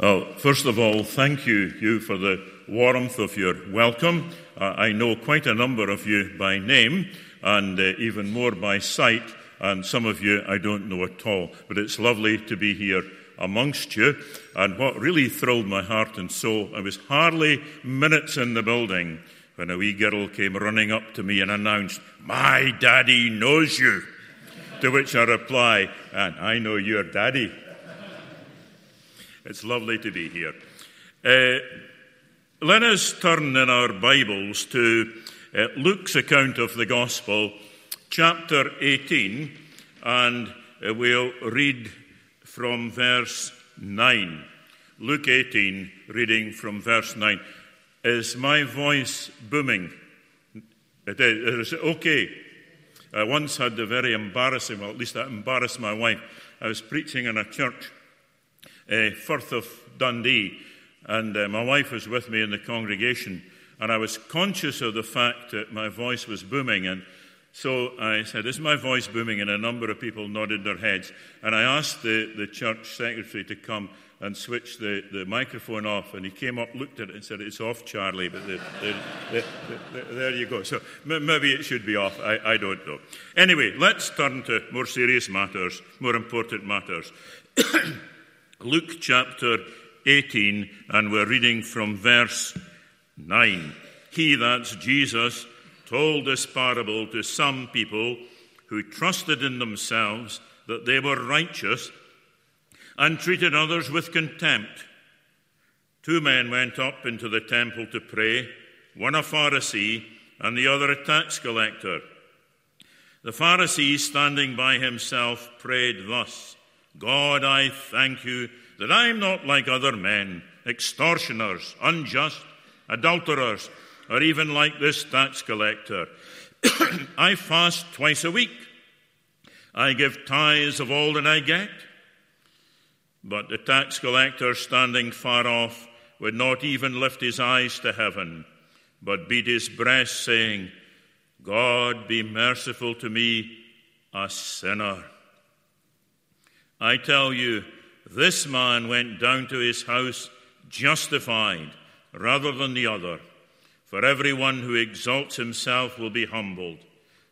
Well, first of all, thank you, you for the warmth of your welcome. Uh, I know quite a number of you by name and uh, even more by sight, and some of you I don't know at all. But it's lovely to be here amongst you. And what really thrilled my heart and soul, I was hardly minutes in the building when a wee girl came running up to me and announced, My daddy knows you. to which I reply, And I know your daddy. It's lovely to be here. Uh, let us turn in our Bibles to uh, Luke's account of the Gospel, chapter 18, and uh, we'll read from verse 9. Luke 18, reading from verse 9. Is my voice booming? It is. Is it okay? I once had the very embarrassing, well, at least that embarrassed my wife. I was preaching in a church uh, Firth of Dundee, and uh, my wife was with me in the congregation, and I was conscious of the fact that my voice was booming, and so I said, Is my voice booming? And a number of people nodded their heads. And I asked the, the church secretary to come and switch the, the microphone off. And he came up, looked at it, and said, It's off, Charlie. But the, the, there you go. So maybe it should be off. I, I don't know. Anyway, let's turn to more serious matters, more important matters. Luke chapter 18, and we're reading from verse 9. He, that's Jesus, told this parable to some people who trusted in themselves that they were righteous and treated others with contempt. Two men went up into the temple to pray, one a Pharisee and the other a tax collector. The Pharisee, standing by himself, prayed thus God, I thank you that I am not like other men, extortioners, unjust, adulterers, or even like this tax collector. I fast twice a week. I give tithes of all that I get. But the tax collector, standing far off, would not even lift his eyes to heaven, but beat his breast, saying, God, be merciful to me, a sinner. I tell you, this man went down to his house justified rather than the other. For everyone who exalts himself will be humbled,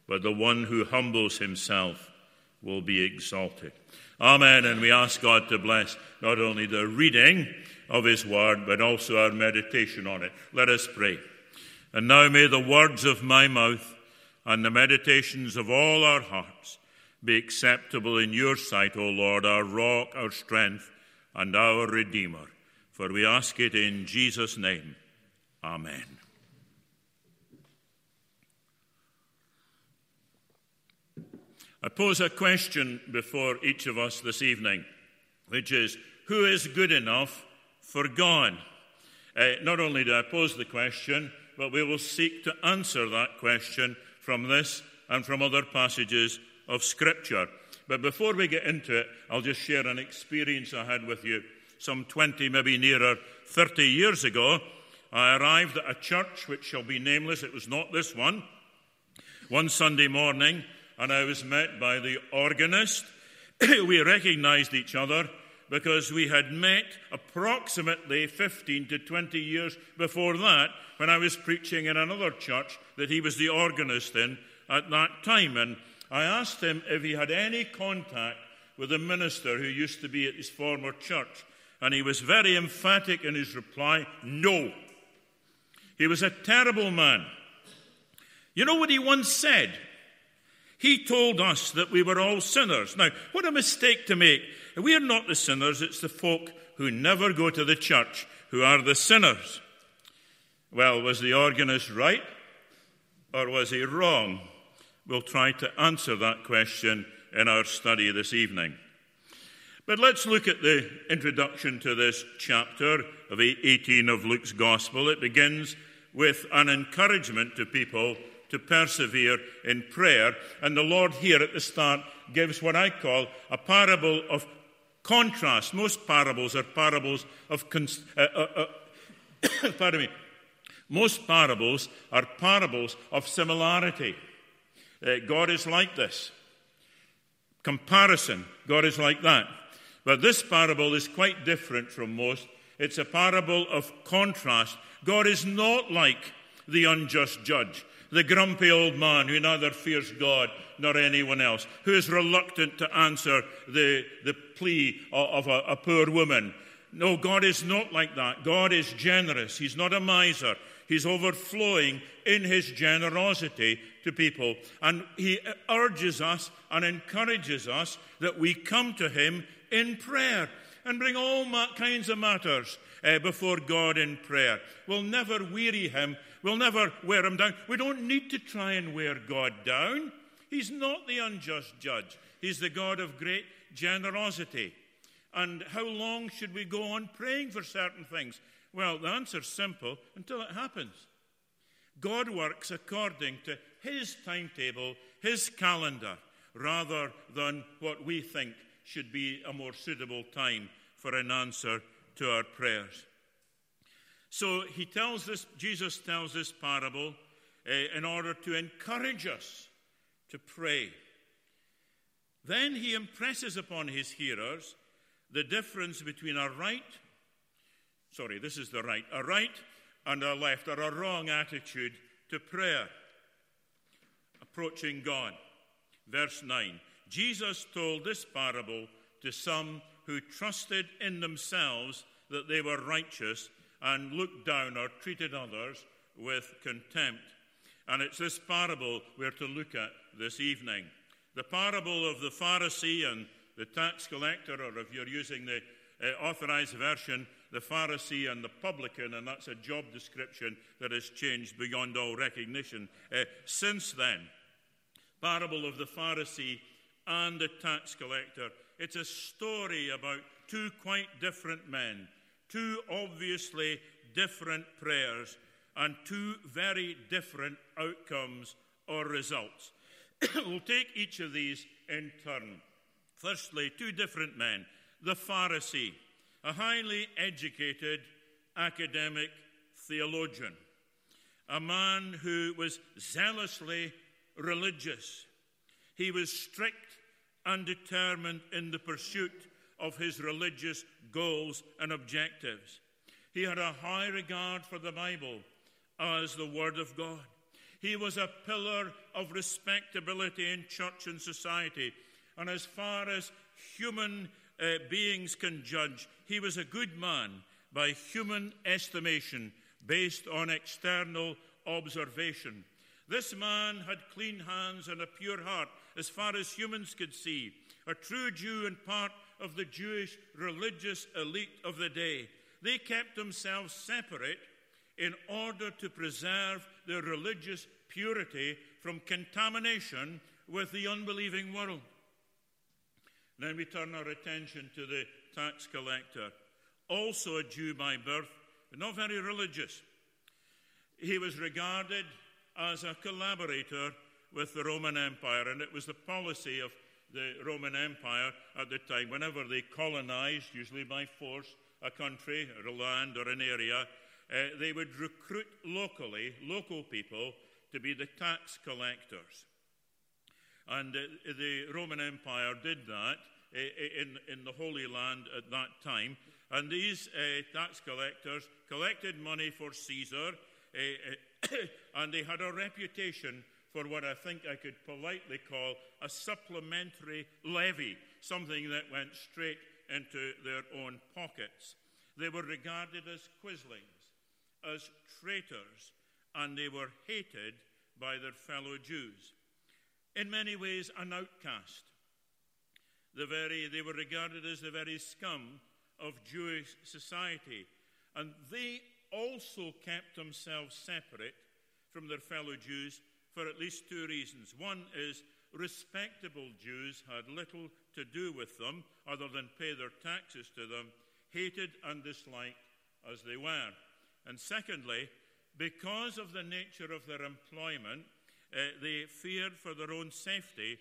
but the one who humbles himself will be exalted. Amen. And we ask God to bless not only the reading of his word, but also our meditation on it. Let us pray. And now may the words of my mouth and the meditations of all our hearts be acceptable in your sight, O Lord, our rock, our strength, and our Redeemer. For we ask it in Jesus' name. Amen. I pose a question before each of us this evening, which is Who is good enough for God? Uh, not only do I pose the question, but we will seek to answer that question from this and from other passages of Scripture. But before we get into it, I'll just share an experience I had with you some 20, maybe nearer 30 years ago. I arrived at a church which shall be nameless, it was not this one, one Sunday morning, and I was met by the organist. we recognized each other because we had met approximately 15 to 20 years before that when I was preaching in another church that he was the organist in at that time. And I asked him if he had any contact with a minister who used to be at his former church, and he was very emphatic in his reply no. He was a terrible man. You know what he once said? He told us that we were all sinners. Now, what a mistake to make. We are not the sinners, it's the folk who never go to the church who are the sinners. Well, was the organist right or was he wrong? We'll try to answer that question in our study this evening. But let's look at the introduction to this chapter of 18 of Luke's Gospel. It begins with an encouragement to people to persevere in prayer. And the Lord here at the start gives what I call a parable of contrast. Most parables are parables of. Cons- uh, uh, uh, pardon me. Most parables are parables of similarity. Uh, God is like this. Comparison, God is like that. But this parable is quite different from most It's a parable of contrast. God is not like the unjust judge, the grumpy old man who neither fears God nor anyone else, who is reluctant to answer the, the plea of a, a poor woman. No, God is not like that. God is generous. He's not a miser. He's overflowing in his generosity to people. And he urges us and encourages us that we come to him in prayer and bring all kinds of matters uh, before God in prayer. We'll never weary him. We'll never wear him down. We don't need to try and wear God down. He's not the unjust judge. He's the God of great generosity. And how long should we go on praying for certain things? Well, the answer's simple until it happens. God works according to his timetable, his calendar, rather than what we think should be a more suitable time for an answer to our prayers. So he tells this, Jesus tells this parable uh, in order to encourage us to pray. Then he impresses upon his hearers the difference between a right, sorry, this is the right, a right and a left, or a wrong attitude to prayer, approaching God. Verse 9 Jesus told this parable to some who trusted in themselves that they were righteous and looked down or treated others with contempt. And it's this parable we're to look at this evening. The parable of the Pharisee and the tax collector, or if you're using the uh, authorized version, the Pharisee and the publican, and that's a job description that has changed beyond all recognition uh, since then. Parable of the Pharisee and the tax collector. It's a story about two quite different men, two obviously different prayers, and two very different outcomes or results. we'll take each of these in turn. Firstly, two different men. The Pharisee, a highly educated academic theologian, a man who was zealously religious. He was strict and determined in the pursuit of his religious goals and objectives. He had a high regard for the Bible as the Word of God. He was a pillar of respectability in church and society. And as far as human uh, beings can judge, he was a good man by human estimation based on external observation. This man had clean hands and a pure heart as far as humans could see, a true Jew and part of the Jewish religious elite of the day. They kept themselves separate in order to preserve their religious purity from contamination with the unbelieving world. Then we turn our attention to the tax collector, also a Jew by birth, but not very religious. He was regarded as a collaborator with the Roman Empire, and it was the policy of the Roman Empire at the time, whenever they colonized, usually by force, a country or a land or an area, uh, they would recruit locally, local people, to be the tax collectors. And the Roman Empire did that uh, in, in the Holy Land at that time. And these uh, tax collectors collected money for Caesar, and they had a reputation for what I think I could politely call a supplementary levy, something that went straight into their own pockets. They were regarded as quislings, as traitors, and they were hated by their fellow Jews. In many ways, an outcast. The very, they were regarded as the very scum of Jewish society. And they also kept themselves separate from their fellow Jews for at least two reasons. One is respectable Jews had little to do with them other than pay their taxes to them, hated and disliked as they were. And secondly, because of the nature of their employment, uh, they feared for their own safety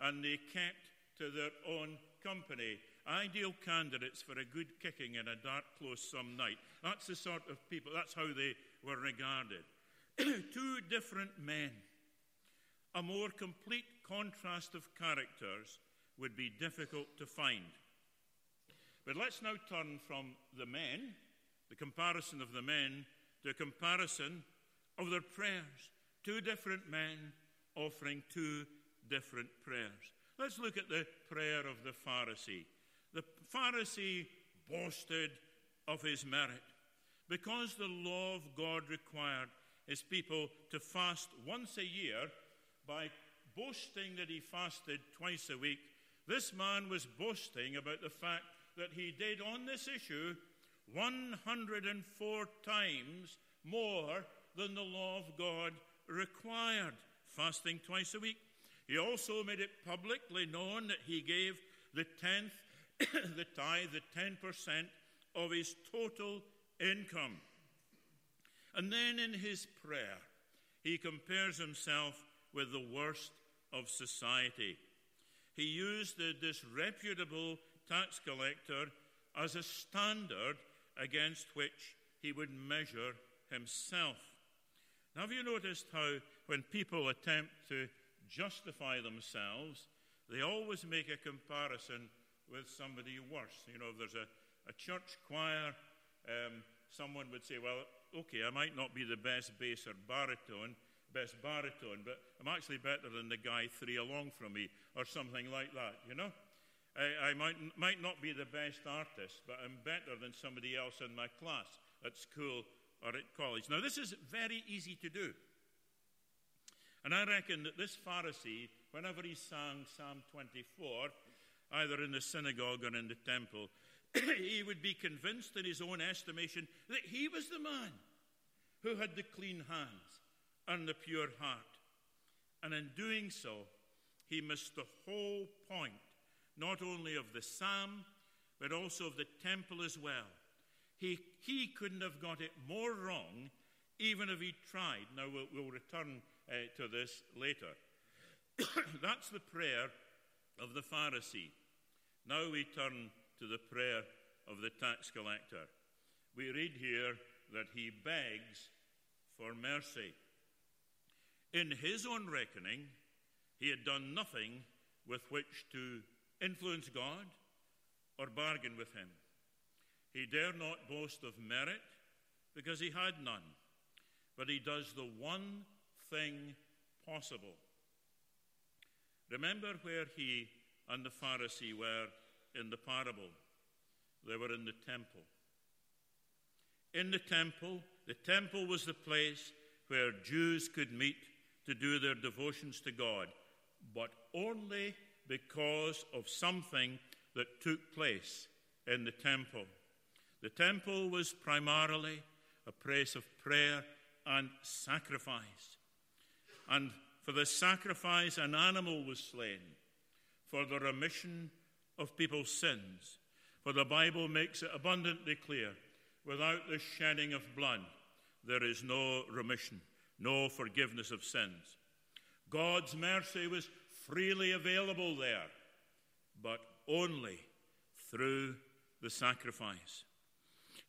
and they kept to their own company. Ideal candidates for a good kicking in a dark, close some night. That's the sort of people, that's how they were regarded. Two different men a more complete contrast of characters would be difficult to find. But let's now turn from the men the comparison of the men to a comparison of their prayers. Two different men offering two different prayers. Let's look at the prayer of the Pharisee. The Pharisee boasted of his merit. Because the law of God required his people to fast once a year, by boasting that he fasted twice a week, this man was boasting about the fact that he did on this issue 104 times more than the law of God required, fasting twice a week. He also made it publicly known that he gave the tenth, the tithe, the 10% of his total income. And then in his prayer, he compares himself with the worst of society. He used the disreputable tax collector as a standard against which he would measure himself. Now, have you noticed how when people attempt to justify themselves, they always make a comparison with somebody worse? You know, if there's a, a church choir, um, someone would say, Well, okay, I might not be the best bass or baritone, best baritone, but I'm actually better than the guy three along from me, or something like that, you know? I, I might, might not be the best artist, but I'm better than somebody else in my class at school or at college. Now, this is very easy to do. And I reckon that this Pharisee, whenever he sang Psalm 24, either in the synagogue or in the temple, he would be convinced in his own estimation that he was the man who had the clean hands and the pure heart. And in doing so, he missed the whole point, not only of the psalm, but also of the temple as well. He, he couldn't have got it more wrong, even if he tried. Now, we'll, we'll return uh, to this later. That's the prayer of the Pharisee. Now we turn to the prayer of the tax collector. We read here that he begs for mercy. In his own reckoning, he had done nothing with which to influence God or bargain with him. He dare not boast of merit because he had none, but he does the one thing possible. Remember where he and the Pharisee were in the parable. They were in the temple. In the temple, the temple was the place where Jews could meet to do their devotions to God, but only because of something that took place in the temple. The temple was primarily a place of prayer and sacrifice. And for the sacrifice, an animal was slain for the remission of people's sins. For the Bible makes it abundantly clear without the shedding of blood, there is no remission, no forgiveness of sins. God's mercy was freely available there, but only through the sacrifice.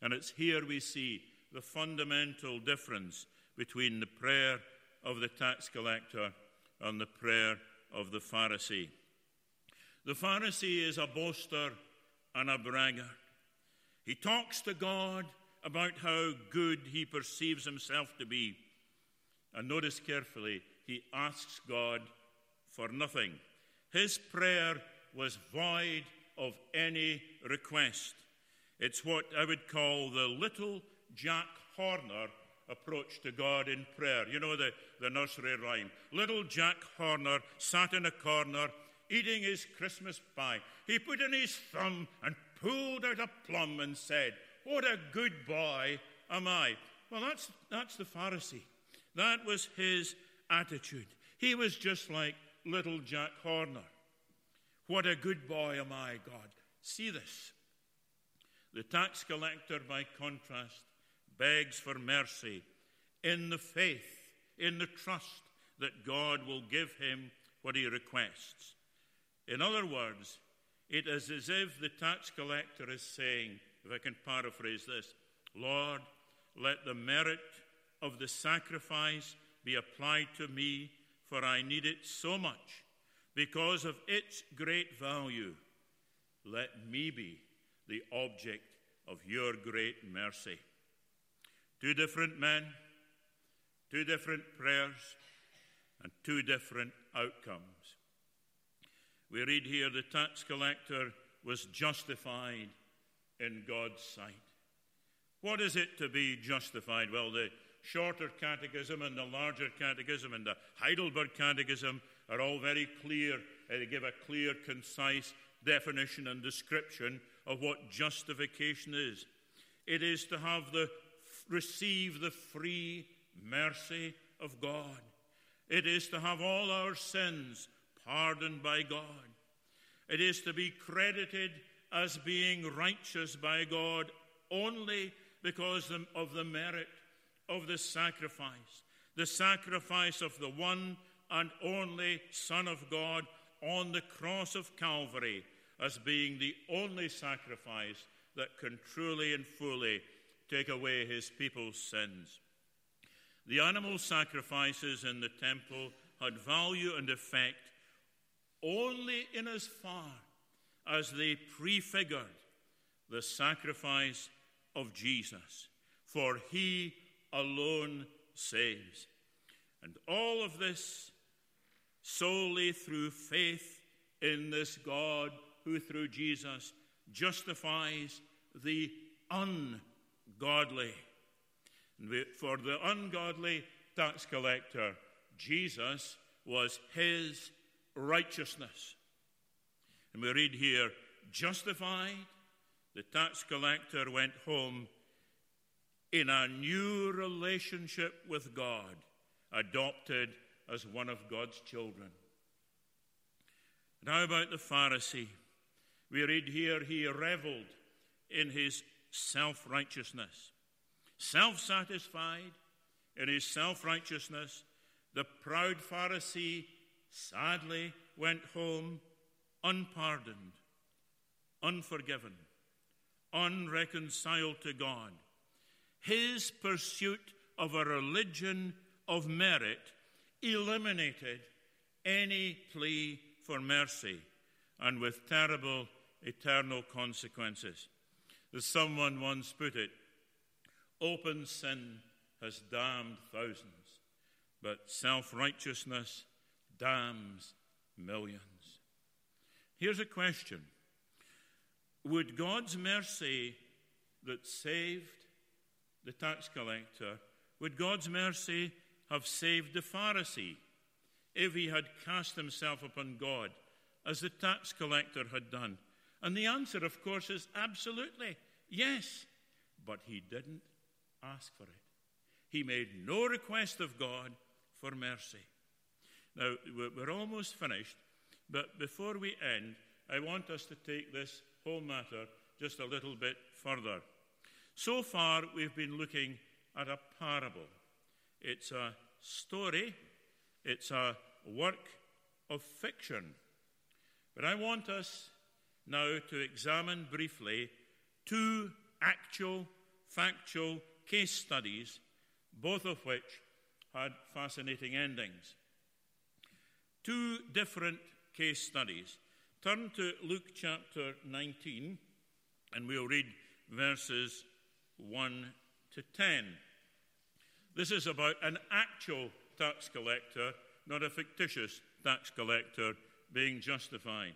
And it's here we see the fundamental difference between the prayer of the tax collector and the prayer of the Pharisee. The Pharisee is a boaster and a braggart. He talks to God about how good he perceives himself to be. And notice carefully, he asks God for nothing. His prayer was void of any request. It's what I would call the little Jack Horner approach to God in prayer. You know the, the nursery rhyme. Little Jack Horner sat in a corner eating his Christmas pie. He put in his thumb and pulled out a plum and said, What a good boy am I. Well, that's, that's the Pharisee. That was his attitude. He was just like little Jack Horner. What a good boy am I, God. See this. The tax collector, by contrast, begs for mercy in the faith, in the trust that God will give him what he requests. In other words, it is as if the tax collector is saying, if I can paraphrase this, Lord, let the merit of the sacrifice be applied to me, for I need it so much. Because of its great value, let me be the object of your great mercy. Two different men, two different prayers, and two different outcomes. We read here the tax collector was justified in God's sight. What is it to be justified? Well, the shorter catechism and the larger catechism and the Heidelberg catechism are all very clear. They give a clear, concise definition and description of what justification is. It is to have the receive the free mercy of God. It is to have all our sins pardoned by God. It is to be credited as being righteous by God only because of the merit of the sacrifice, the sacrifice of the one and only Son of God on the cross of Calvary as being the only sacrifice that can truly and fully take away his people's sins. The animal sacrifices in the temple had value and effect only in as far as they prefigured the sacrifice of Jesus, for he alone saves. And all of this solely through faith in this God who, through Jesus, justifies the ungodly. For the ungodly tax collector, Jesus was his righteousness. And we read here, justified, the tax collector went home in a new relationship with God, adopted as one of God's children. And how about the Pharisee? We read here he reveled in his self righteousness. Self satisfied in his self righteousness, the proud Pharisee sadly went home unpardoned, unforgiven, unreconciled to God. His pursuit of a religion of merit eliminated any plea for mercy and with terrible eternal consequences. As someone once put it, open sin has damned thousands, but self righteousness damns millions. Here's a question Would God's mercy that saved the tax collector, would God's mercy have saved the Pharisee if he had cast himself upon God as the tax collector had done? And the answer, of course, is absolutely yes. But he didn't ask for it. He made no request of God for mercy. Now, we're almost finished, but before we end, I want us to take this whole matter just a little bit further. So far, we've been looking at a parable. It's a story, it's a work of fiction. But I want us now to examine briefly two actual, factual case studies, both of which had fascinating endings. Two different case studies. Turn to Luke chapter 19, and we'll read verses 1 to 10. This is about an actual tax collector, not a fictitious tax collector, being justified.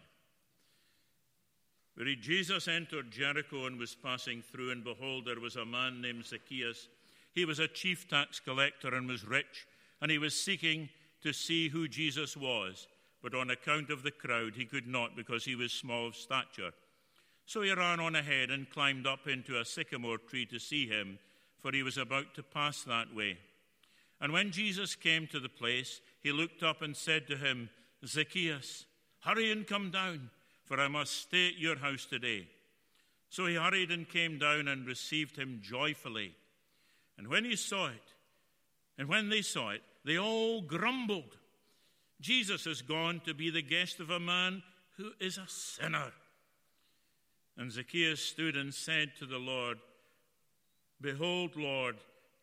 We read Jesus entered Jericho and was passing through, and behold, there was a man named Zacchaeus. He was a chief tax collector and was rich, and he was seeking to see who Jesus was, but on account of the crowd he could not because he was small of stature. So he ran on ahead and climbed up into a sycamore tree to see him, for he was about to pass that way. And when Jesus came to the place, he looked up and said to him, Zacchaeus, hurry and come down, for I must stay at your house today. So he hurried and came down and received him joyfully. And when he saw it, and when they saw it, they all grumbled. Jesus has gone to be the guest of a man who is a sinner. And Zacchaeus stood and said to the Lord, Behold, Lord,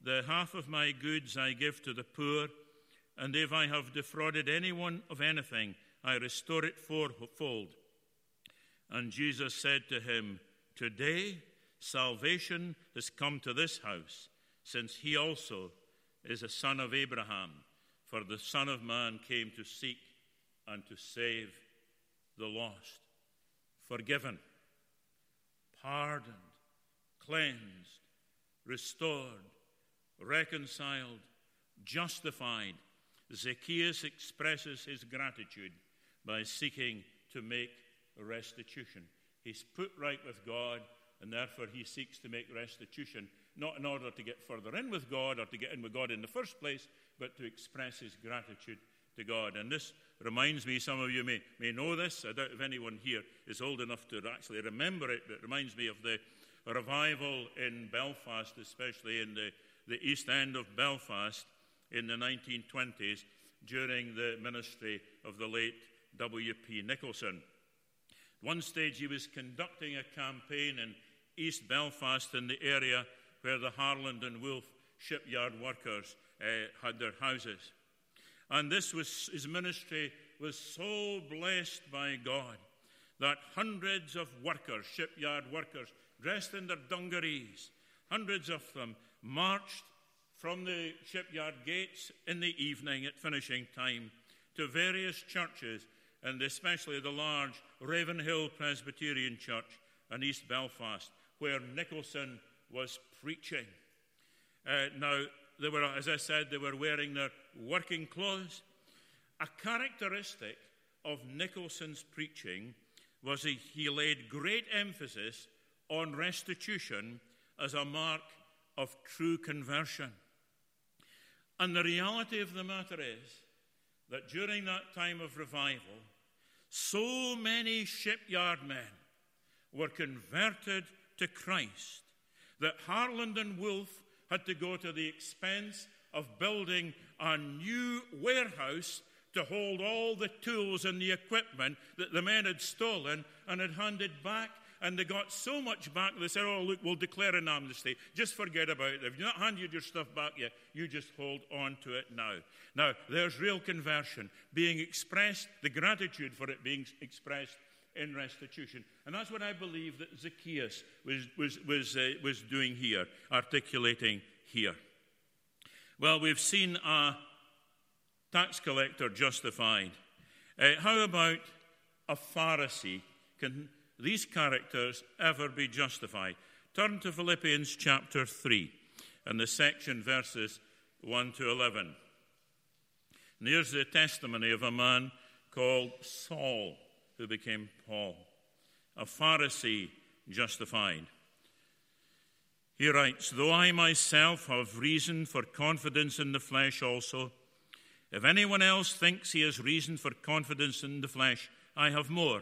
the half of my goods I give to the poor, and if I have defrauded anyone of anything, I restore it fourfold. And Jesus said to him, Today salvation has come to this house, since he also is a son of Abraham. For the Son of Man came to seek and to save the lost. Forgiven, pardoned, cleansed, restored, reconciled, justified. Zacchaeus expresses his gratitude by seeking to make restitution. He's put right with God, and therefore he seeks to make restitution, not in order to get further in with God or to get in with God in the first place, but to express his gratitude to God. And this reminds me, some of you may, may know this. I doubt if anyone here is old enough to actually remember it, but it reminds me of the revival in Belfast, especially in the, the east end of Belfast in the 1920s during the ministry of the late W.P. Nicholson. One stage, he was conducting a campaign in East Belfast in the area where the Harland and Wolff shipyard workers uh, had their houses. And this was his ministry was so blessed by God that hundreds of workers, shipyard workers, dressed in their dungarees, hundreds of them marched from the shipyard gates in the evening at finishing time to various churches, and especially the large Ravenhill Presbyterian Church in East Belfast, where Nicholson was preaching. Uh, now, they were, as I said, they were wearing their working clothes. A characteristic of Nicholson's preaching was he, he laid great emphasis on restitution as a mark of true conversion. And the reality of the matter is that during that time of revival, so many shipyard men were converted to Christ that Harland and Wolff had to go to the expense of building a new warehouse to hold all the tools and the equipment that the men had stolen and had handed back. And they got so much back, they said, Oh, look, we'll declare an amnesty. Just forget about it. If you've not handed your stuff back yet, you just hold on to it now. Now, there's real conversion being expressed, the gratitude for it being expressed in restitution. And that's what I believe that Zacchaeus was, was, was, uh, was doing here, articulating here. Well, we've seen a tax collector justified. Uh, how about a Pharisee? Can these characters ever be justified? Turn to Philippians chapter 3 and the section verses 1 to 11. And here's the testimony of a man called Saul who became Paul, a Pharisee justified. He writes, Though I myself have reason for confidence in the flesh also, if anyone else thinks he has reason for confidence in the flesh, I have more.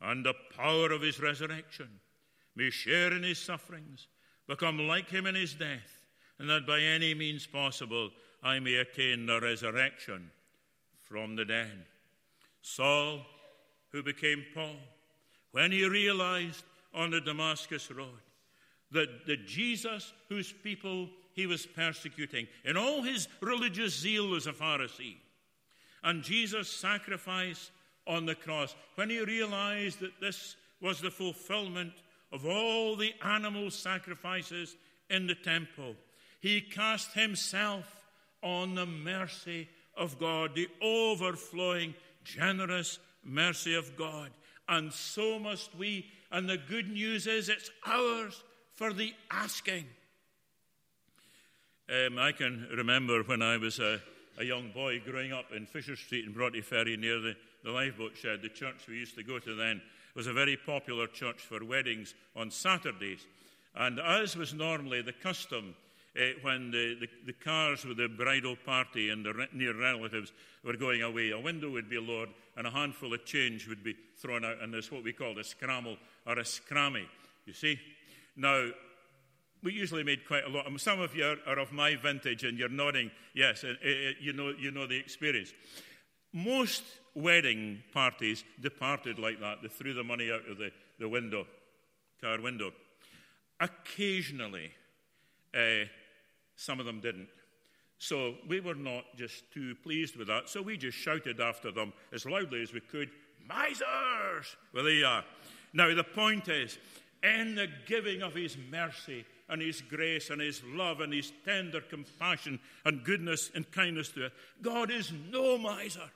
and the power of his resurrection, may share in his sufferings, become like him in his death, and that by any means possible I may attain the resurrection from the dead. Saul, who became Paul, when he realized on the Damascus Road that the Jesus whose people he was persecuting, in all his religious zeal as a Pharisee, and Jesus' sacrifice on the cross, when he realized that this was the fulfillment of all the animal sacrifices in the temple, he cast himself on the mercy of God, the overflowing generous mercy of God. And so must we. And the good news is it's ours for the asking. Um, I can remember when I was a, a, young boy growing up in Fisher Street in Broughty Ferry near the, the lifeboat shed. The church we used to go to then was a very popular church for weddings on Saturdays. And as was normally the custom, uh, when the, the, the, cars with the bridal party and the re- near relatives were going away, a window would be lowered and a handful of change would be thrown out, and there's what we call a scramble or a scrammy. You see? Now, we usually made quite a lot. Some of you are, are of my vintage and you're nodding, yes, uh, uh, you, know, you know the experience. Most wedding parties departed like that. They threw the money out of the, the window, car window. Occasionally, uh, some of them didn't. So we were not just too pleased with that. So we just shouted after them as loudly as we could, Misers! Well, there you are. Now, the point is, in the giving of His mercy and His grace and His love and His tender compassion and goodness and kindness to us, God is no miser.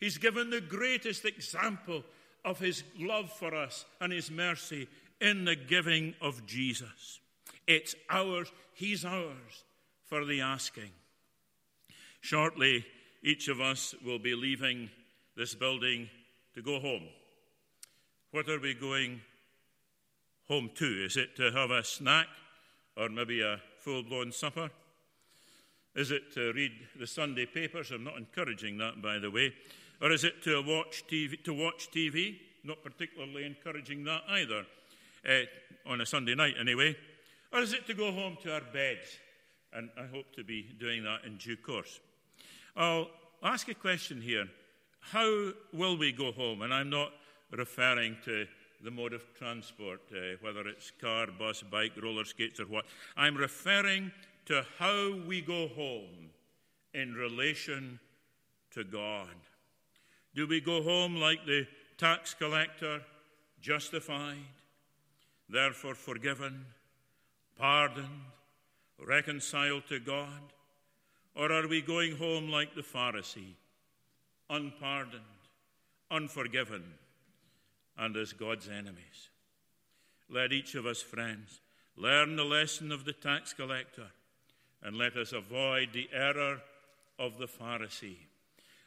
He's given the greatest example of His love for us and His mercy in the giving of Jesus. It's ours, He's ours for the asking. Shortly, each of us will be leaving this building to go home. What are we going home to? Is it to have a snack or maybe a full blown supper? Is it to read the Sunday papers? I'm not encouraging that, by the way. Or is it to watch TV? To watch TV? Not particularly encouraging that either, uh, on a Sunday night anyway. Or is it to go home to our beds? And I hope to be doing that in due course. I'll ask a question here. How will we go home? And I'm not referring to the mode of transport, uh, whether it's car, bus, bike, roller skates, or what. I'm referring to how we go home in relation to God. Do we go home like the tax collector, justified, therefore forgiven, pardoned, reconciled to God? Or are we going home like the Pharisee, unpardoned, unforgiven, and as God's enemies? Let each of us, friends, learn the lesson of the tax collector and let us avoid the error of the Pharisee.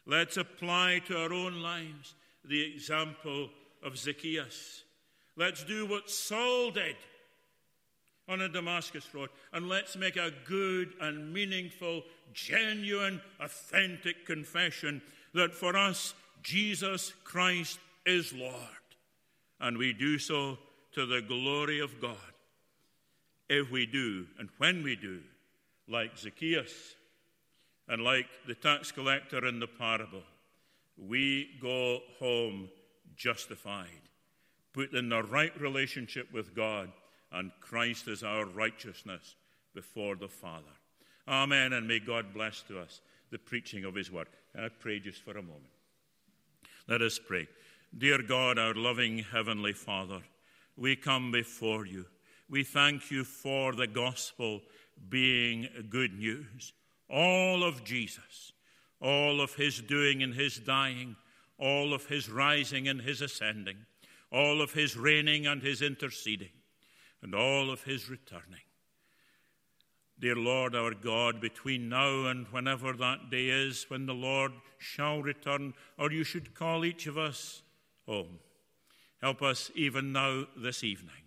Let's apply to our own lives the example of Zacchaeus. Let's do what Saul did on a Damascus road, and let's make a good and meaningful, genuine, authentic confession that for us, Jesus Christ is Lord. And we do so to the glory of God. If we do, and when we do, like Zacchaeus and like the tax collector in the parable, we go home justified, put in the right relationship with God and Christ is our righteousness before the Father. Amen, and may God bless to us the preaching of His word. And I pray just for a moment. Let us pray. Dear God, our loving Heavenly Father, we come before you. We thank you for the gospel being good news. All of Jesus, all of his doing and his dying, all of his rising and his ascending, all of his reigning and his interceding and all of his returning. Dear Lord our God, between now and whenever that day is when the Lord shall return, or you should call each of us home, help us even now this evening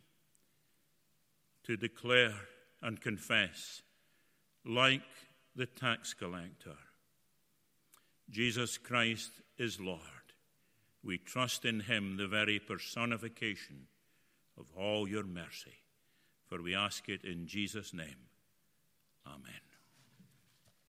to declare and confess, like the tax collector, Jesus Christ is Lord. We trust in him, the very personification of all your mercy. For we ask it in Jesus' name. Amen.